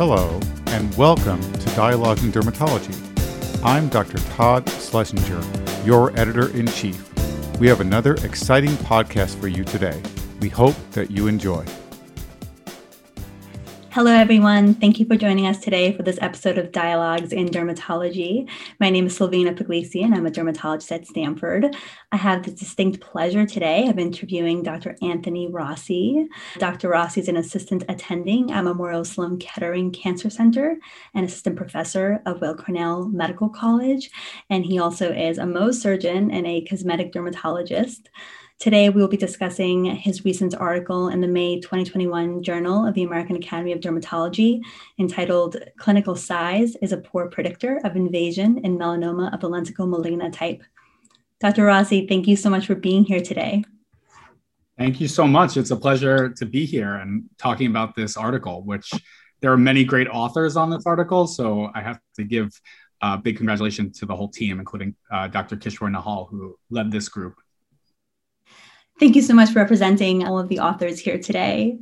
Hello, and welcome to Dialogue in Dermatology. I'm Dr. Todd Schlesinger, your editor in chief. We have another exciting podcast for you today. We hope that you enjoy. Hello, everyone. Thank you for joining us today for this episode of Dialogues in Dermatology. My name is Silvina Pugliese, and I'm a dermatologist at Stanford. I have the distinct pleasure today of interviewing Dr. Anthony Rossi. Dr. Rossi is an assistant attending at Memorial Sloan Kettering Cancer Center and assistant professor of Weill Cornell Medical College. And he also is a Mohs surgeon and a cosmetic dermatologist. Today, we will be discussing his recent article in the May 2021 Journal of the American Academy of Dermatology entitled Clinical Size is a Poor Predictor of Invasion in Melanoma of the Lentigo maligna Type. Dr. Rossi, thank you so much for being here today. Thank you so much. It's a pleasure to be here and talking about this article, which there are many great authors on this article. So I have to give a big congratulations to the whole team, including uh, Dr. Kishwer Nehal, who led this group. Thank you so much for representing all of the authors here today.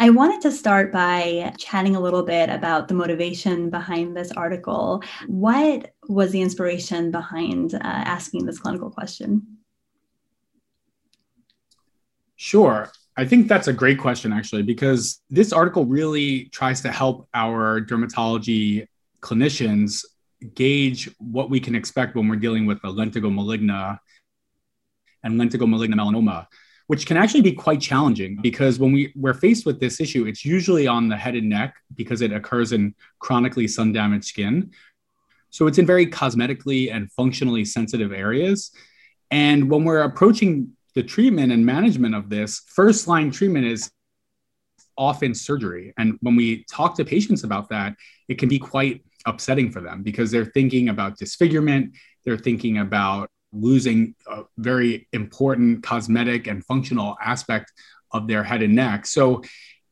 I wanted to start by chatting a little bit about the motivation behind this article. What was the inspiration behind uh, asking this clinical question? Sure. I think that's a great question, actually, because this article really tries to help our dermatology clinicians gauge what we can expect when we're dealing with the lentigo maligna and lentigo maligna melanoma, which can actually be quite challenging because when we, we're faced with this issue, it's usually on the head and neck because it occurs in chronically sun damaged skin. So it's in very cosmetically and functionally sensitive areas. And when we're approaching the treatment and management of this, first line treatment is often surgery. And when we talk to patients about that, it can be quite upsetting for them because they're thinking about disfigurement, they're thinking about losing a very important cosmetic and functional aspect of their head and neck. So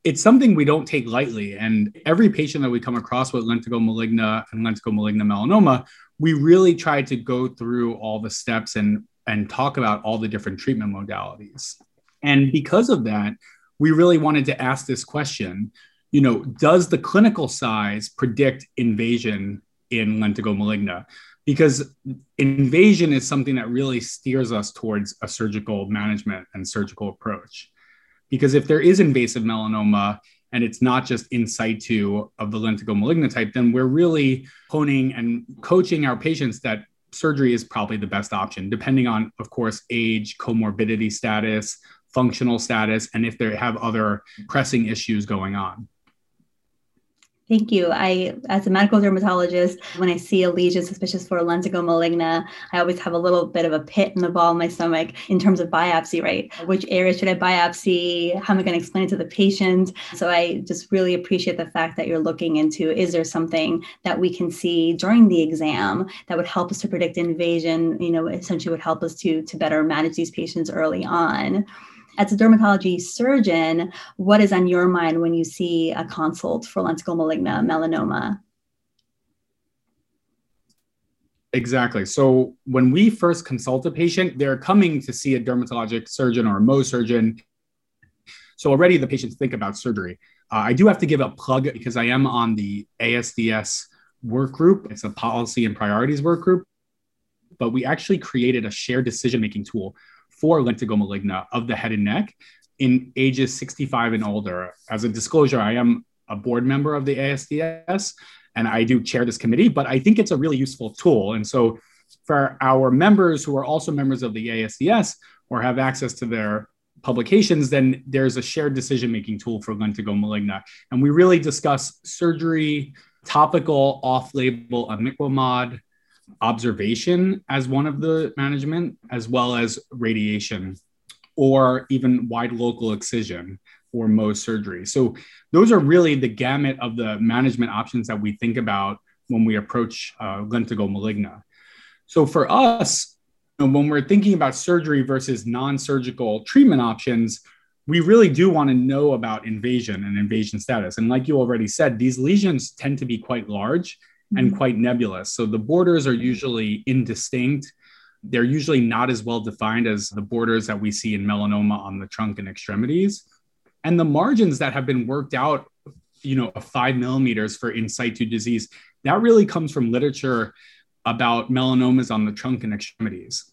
it's something we don't take lightly. And every patient that we come across with lentigo maligna and lentigo maligna melanoma, we really try to go through all the steps and, and talk about all the different treatment modalities. And because of that, we really wanted to ask this question you know, does the clinical size predict invasion in lentigo maligna? Because invasion is something that really steers us towards a surgical management and surgical approach. Because if there is invasive melanoma and it's not just in situ of the lentigo maligna type, then we're really honing and coaching our patients that surgery is probably the best option, depending on, of course, age, comorbidity status, functional status, and if they have other pressing issues going on. Thank you. I, as a medical dermatologist, when I see a lesion suspicious for lentigo maligna, I always have a little bit of a pit in the ball of my stomach in terms of biopsy, right? Which area should I biopsy? How am I going to explain it to the patient? So I just really appreciate the fact that you're looking into is there something that we can see during the exam that would help us to predict invasion, you know, essentially would help us to, to better manage these patients early on as a dermatology surgeon, what is on your mind when you see a consult for lentigo maligna melanoma? Exactly. So when we first consult a patient, they're coming to see a dermatologic surgeon or a Mohs surgeon. So already the patients think about surgery. Uh, I do have to give a plug because I am on the ASDS work group. It's a policy and priorities work group. But we actually created a shared decision making tool for lentigo maligna of the head and neck in ages 65 and older. As a disclosure, I am a board member of the ASDS and I do chair this committee, but I think it's a really useful tool. And so for our members who are also members of the ASDS or have access to their publications, then there's a shared decision making tool for lentigo maligna. And we really discuss surgery, topical off label imiquimod, observation as one of the management, as well as radiation or even wide local excision or Mohs surgery. So those are really the gamut of the management options that we think about when we approach uh, lentigo maligna. So for us, you know, when we're thinking about surgery versus non-surgical treatment options, we really do want to know about invasion and invasion status. And like you already said, these lesions tend to be quite large and mm-hmm. quite nebulous. So the borders are usually indistinct. They're usually not as well defined as the borders that we see in melanoma on the trunk and extremities. And the margins that have been worked out you know, of five millimeters for in situ disease, that really comes from literature about melanomas on the trunk and extremities.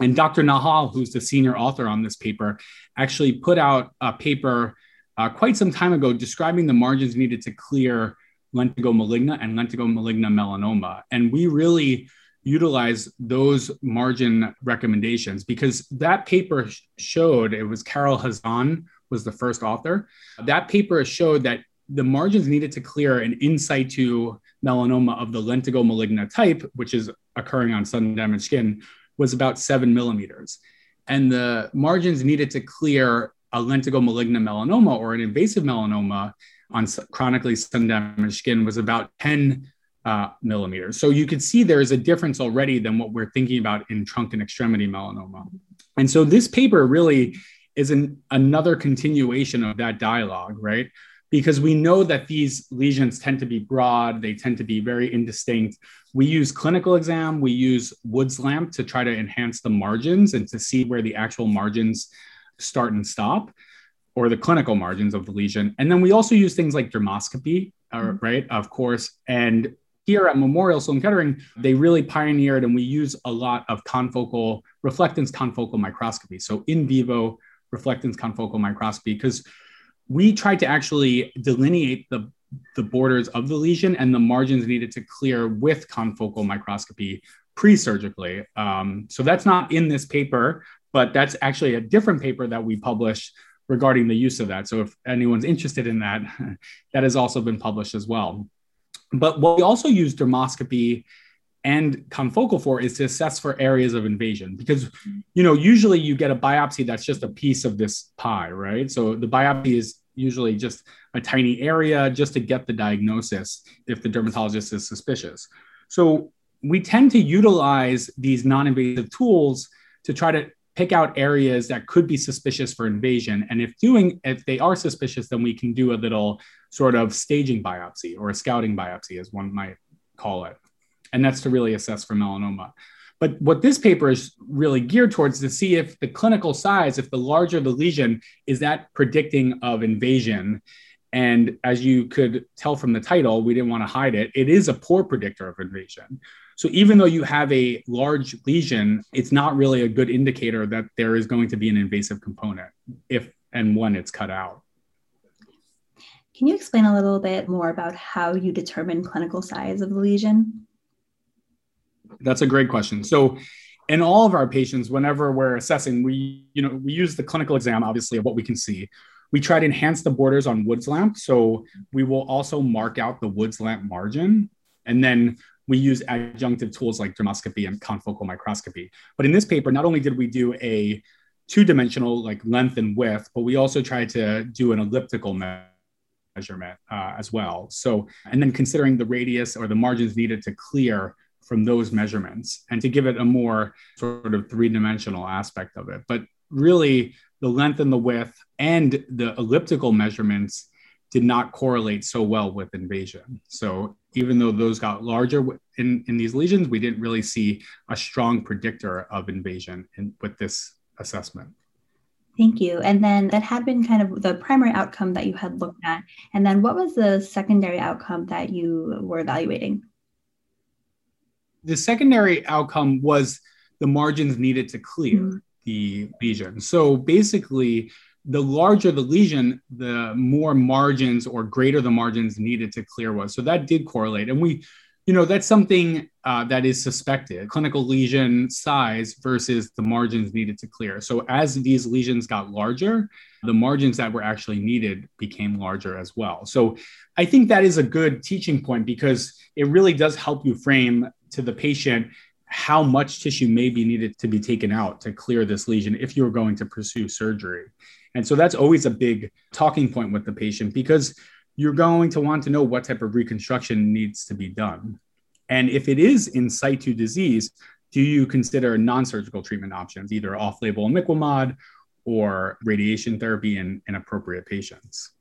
And Dr. Nehal, who's the senior author on this paper, actually put out a paper uh, quite some time ago describing the margins needed to clear lentigo maligna and lentigo maligna melanoma. And we really utilize those margin recommendations because that paper showed it was Carol Hazan was the first author. That paper showed that the margins needed to clear an in situ melanoma of the lentigo maligna type, which is occurring on sun damaged skin, was about seven millimeters. And the margins needed to clear a lentigo maligna melanoma or an invasive melanoma on chronically sun damaged skin was about 10 uh, millimeters. So you could see there is a difference already than what we're thinking about in trunk and extremity melanoma. And so this paper really is an, another continuation of that dialogue, right? Because we know that these lesions tend to be broad, they tend to be very indistinct. We use clinical exam, we use Wood's lamp to try to enhance the margins and to see where the actual margins start and stop or the clinical margins of the lesion. And then we also use things like dermoscopy, uh, mm-hmm. right? Of course. And here at Memorial Sloan Kettering, they really pioneered and we use a lot of confocal reflectance confocal microscopy. So in vivo reflectance confocal microscopy, because we tried to actually delineate the, the borders of the lesion and the margins needed to clear with confocal microscopy pre-surgically. Um, so that's not in this paper, but that's actually a different paper that we published regarding the use of that. So if anyone's interested in that, that has also been published as well. But what we also use dermoscopy and confocal for is to assess for areas of invasion because you know usually you get a biopsy that's just a piece of this pie right so the biopsy is usually just a tiny area just to get the diagnosis if the dermatologist is suspicious so we tend to utilize these non-invasive tools to try to pick out areas that could be suspicious for invasion. And if doing, if they are suspicious, then we can do a little sort of staging biopsy or a scouting biopsy, as one might call it. And that's to really assess for melanoma. But what this paper is really geared towards to see if the clinical size, if the larger the lesion, is that predicting of invasion. And as you could tell from the title, we didn't want to hide it. It is a poor predictor of invasion. So even though you have a large lesion, it's not really a good indicator that there is going to be an invasive component if and when it's cut out. Can you explain a little bit more about how you determine clinical size of the lesion? That's a great question. So in all of our patients, whenever we're assessing, we, you know, we use the clinical exam, obviously, of what we can see. We try to enhance the borders on Wood's lamp. So we will also mark out the Wood's lamp margin. And then we use adjunctive tools like dermoscopy and confocal microscopy. But in this paper, not only did we do a two-dimensional like length and width, but we also tried to do an elliptical measurement uh, as well. So, and then considering the radius or the margins needed to clear from those measurements and to give it a more sort of three-dimensional aspect of it. But really, the length and the width and the elliptical measurements did not correlate so well with invasion. So even though those got larger in, in these lesions, we didn't really see a strong predictor of invasion in, with this assessment. Thank you. And then that had been kind of the primary outcome that you had looked at. And then what was the secondary outcome that you were evaluating? The secondary outcome was the margins needed to clear mm-hmm. the lesion. So basically, the larger the lesion, the more margins or greater the margins needed to clear was. So that did correlate. And we, you know, that's something uh, that is suspected clinical lesion size versus the margins needed to clear. So as these lesions got larger, the margins that were actually needed became larger as well. So I think that is a good teaching point because it really does help you frame to the patient how much tissue may be needed to be taken out to clear this lesion if you're going to pursue surgery. And so that's always a big talking point with the patient because you're going to want to know what type of reconstruction needs to be done. And if it is in situ disease, do you consider non surgical treatment options, either off label imiquimod or radiation therapy in, in appropriate patients?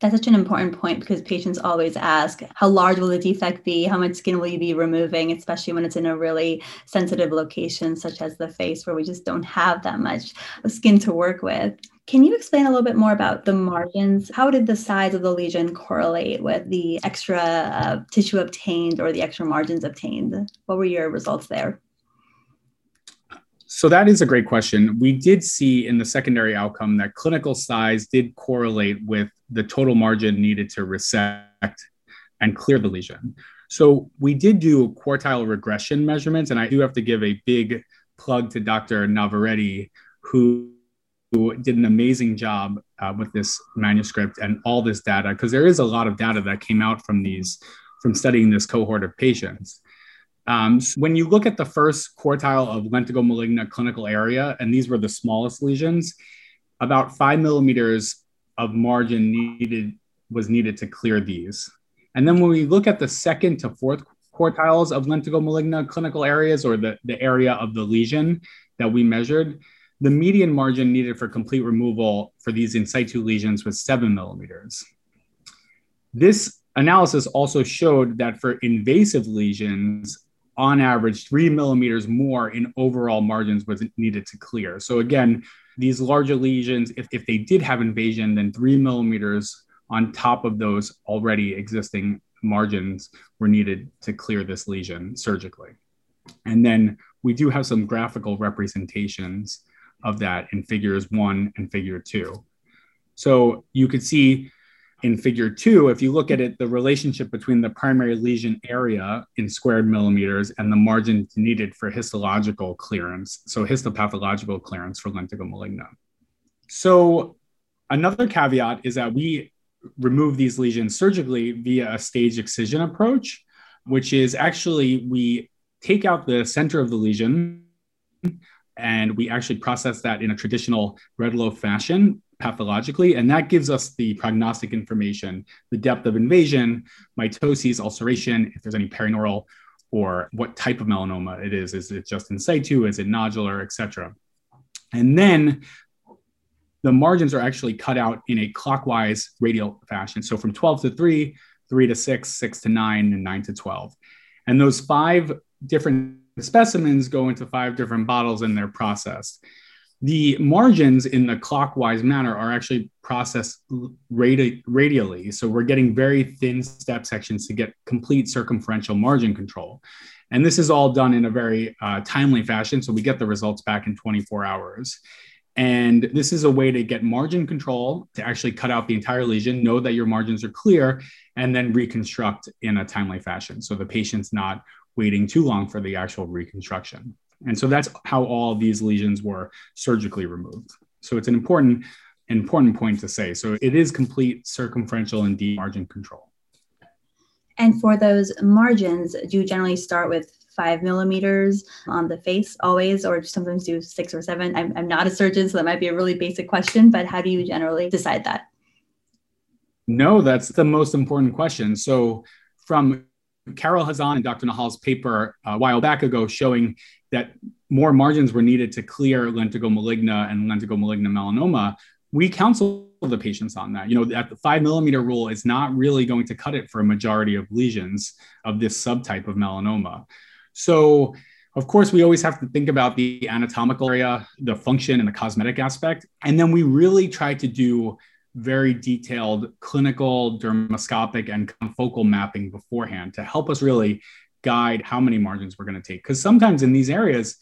That's such an important point because patients always ask, how large will the defect be? How much skin will you be removing? Especially when it's in a really sensitive location, such as the face, where we just don't have that much skin to work with. Can you explain a little bit more about the margins? How did the size of the lesion correlate with the extra uh, tissue obtained or the extra margins obtained? What were your results there? So that is a great question. We did see in the secondary outcome that clinical size did correlate with the total margin needed to resect and clear the lesion. So we did do quartile regression measurements, and I do have to give a big plug to Dr. Navarrete, who who did an amazing job uh, with this manuscript and all this data because there is a lot of data that came out from these from studying this cohort of patients um, when you look at the first quartile of lentigo maligna clinical area and these were the smallest lesions about five millimeters of margin needed was needed to clear these and then when we look at the second to fourth quartiles of lentigo maligna clinical areas or the, the area of the lesion that we measured the median margin needed for complete removal for these in situ lesions was seven millimeters. This analysis also showed that for invasive lesions, on average, three millimeters more in overall margins was needed to clear. So again, these larger lesions, if, if they did have invasion, then three millimeters on top of those already existing margins were needed to clear this lesion surgically. And then we do have some graphical representations of that in figures one and figure two. So you could see in figure two, if you look at it, the relationship between the primary lesion area in squared millimeters and the margin needed for histological clearance, so histopathological clearance for lentigo maligna. So another caveat is that we remove these lesions surgically via a stage excision approach, which is actually we take out the center of the lesion and we actually process that in a traditional bread loaf fashion pathologically, and that gives us the prognostic information, the depth of invasion, mitoses, ulceration, if there's any perineural, or what type of melanoma it is. Is it just in situ? Is it nodular, etc. And then the margins are actually cut out in a clockwise radial fashion. So from 12 to 3, 3 to 6, 6 to 9, and 9 to 12. And those five different specimens go into five different bottles and they're processed. The margins in the clockwise manner are actually processed radi- radially. So we're getting very thin step sections to get complete circumferential margin control. And this is all done in a very uh, timely fashion. So we get the results back in 24 hours. And this is a way to get margin control to actually cut out the entire lesion, know that your margins are clear, and then reconstruct in a timely fashion. So the patient's not waiting too long for the actual reconstruction. And so that's how all these lesions were surgically removed. So it's an important, important point to say. So it is complete circumferential and deep margin control. And for those margins, do you generally start with five millimeters on the face always, or sometimes do six or seven? I'm, I'm not a surgeon, so that might be a really basic question, but how do you generally decide that? No, that's the most important question. So from Carol Hazan and Dr. Nehal's paper uh, a while back ago showing that more margins were needed to clear lentigo maligna and lentigo maligna melanoma, we counsel the patients on that. You know, that the five millimeter rule is not really going to cut it for a majority of lesions of this subtype of melanoma. So, of course, we always have to think about the anatomical area, the function, and the cosmetic aspect. And then we really try to do very detailed clinical, dermoscopic, and confocal mapping beforehand to help us really guide how many margins we're going to take. Because sometimes in these areas,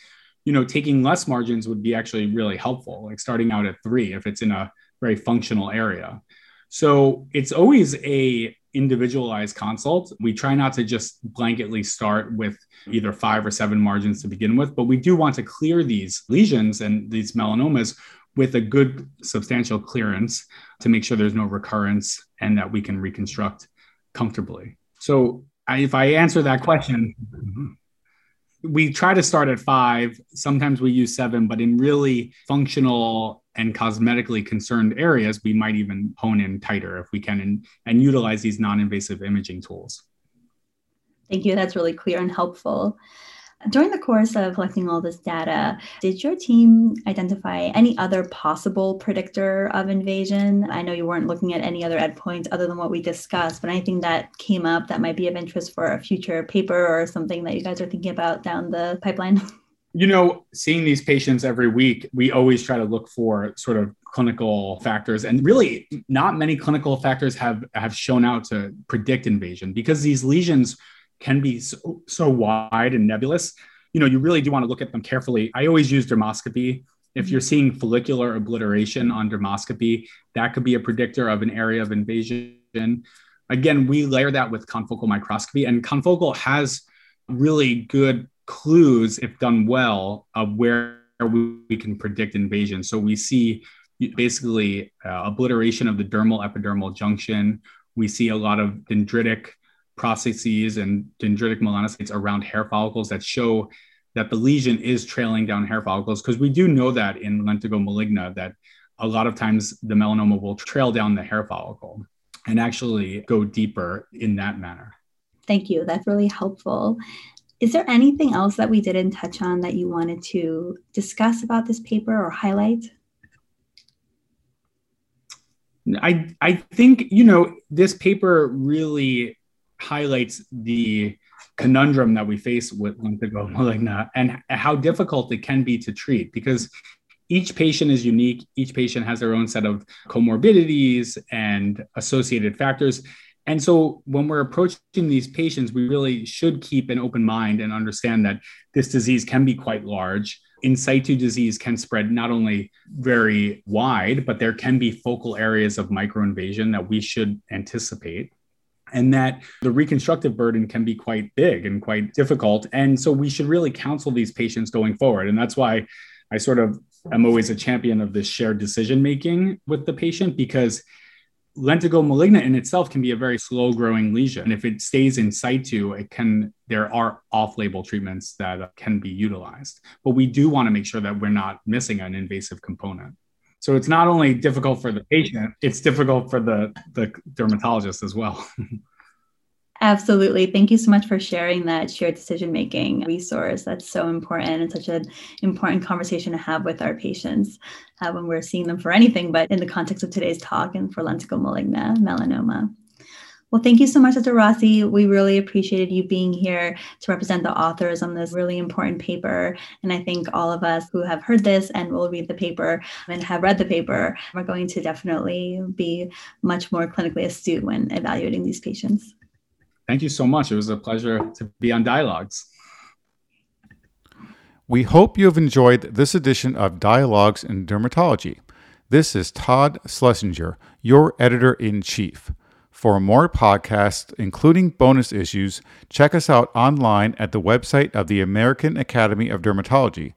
you know, taking less margins would be actually really helpful, like starting out at three if it's in a very functional area. So it's always a individualized consult. We try not to just blanketly start with either five or seven margins to begin with, but we do want to clear these lesions and these melanomas with a good substantial clearance to make sure there's no recurrence and that we can reconstruct comfortably. So, I, if I answer that mm-hmm. question, we try to start at five. Sometimes we use seven, but in really functional and cosmetically concerned areas, we might even hone in tighter if we can and, and utilize these non invasive imaging tools. Thank you. That's really clear and helpful. During the course of collecting all this data, did your team identify any other possible predictor of invasion? I know you weren't looking at any other endpoints other than what we discussed, but anything that came up that might be of interest for a future paper or something that you guys are thinking about down the pipeline? You know, seeing these patients every week, we always try to look for sort of clinical factors and really not many clinical factors have have shown out to predict invasion because these lesions can be so, so wide and nebulous you know you really do want to look at them carefully. I always use dermoscopy. If you're seeing follicular obliteration on dermoscopy that could be a predictor of an area of invasion. Again we layer that with confocal microscopy and confocal has really good clues if done well of where we can predict invasion. So we see basically uh, obliteration of the dermal epidermal junction. We see a lot of dendritic processes and dendritic melanocytes around hair follicles that show that the lesion is trailing down hair follicles because we do know that in lentigo maligna that a lot of times the melanoma will trail down the hair follicle and actually go deeper in that manner. Thank you. That's really helpful. Is there anything else that we didn't touch on that you wanted to discuss about this paper or highlight? I I think you know this paper really highlights the conundrum that we face with lentigo mm-hmm. maligna and how difficult it can be to treat because each patient is unique. Each patient has their own set of comorbidities and associated factors. And so when we're approaching these patients, we really should keep an open mind and understand that this disease can be quite large in situ disease can spread not only very wide, but there can be focal areas of microinvasion that we should anticipate. And that the reconstructive burden can be quite big and quite difficult. And so we should really counsel these patients going forward. And that's why I sort of am always a champion of this shared decision making with the patient because lentigo maligna in itself can be a very slow growing lesion. And if it stays in situ, it can, there are off label treatments that can be utilized. But we do want to make sure that we're not missing an invasive component. So it's not only difficult for the patient, it's difficult for the, the dermatologist as well. Absolutely. Thank you so much for sharing that shared decision making resource. That's so important and such an important conversation to have with our patients uh, when we're seeing them for anything, but in the context of today's talk and for lentigo maligna melanoma. Well, thank you so much, Dr. Rossi. We really appreciated you being here to represent the authors on this really important paper. And I think all of us who have heard this and will read the paper and have read the paper are going to definitely be much more clinically astute when evaluating these patients. Thank you so much. It was a pleasure to be on Dialogues. We hope you have enjoyed this edition of Dialogues in Dermatology. This is Todd Schlesinger, your editor in chief. For more podcasts, including bonus issues, check us out online at the website of the American Academy of Dermatology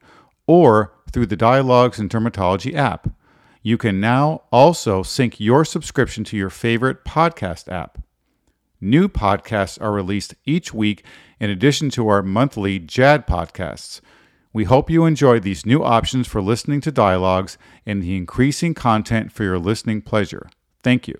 or through the Dialogues in Dermatology app. You can now also sync your subscription to your favorite podcast app. New podcasts are released each week in addition to our monthly JAAD podcasts. We hope you enjoy these new options for listening to dialogues and the increasing content for your listening pleasure. Thank you.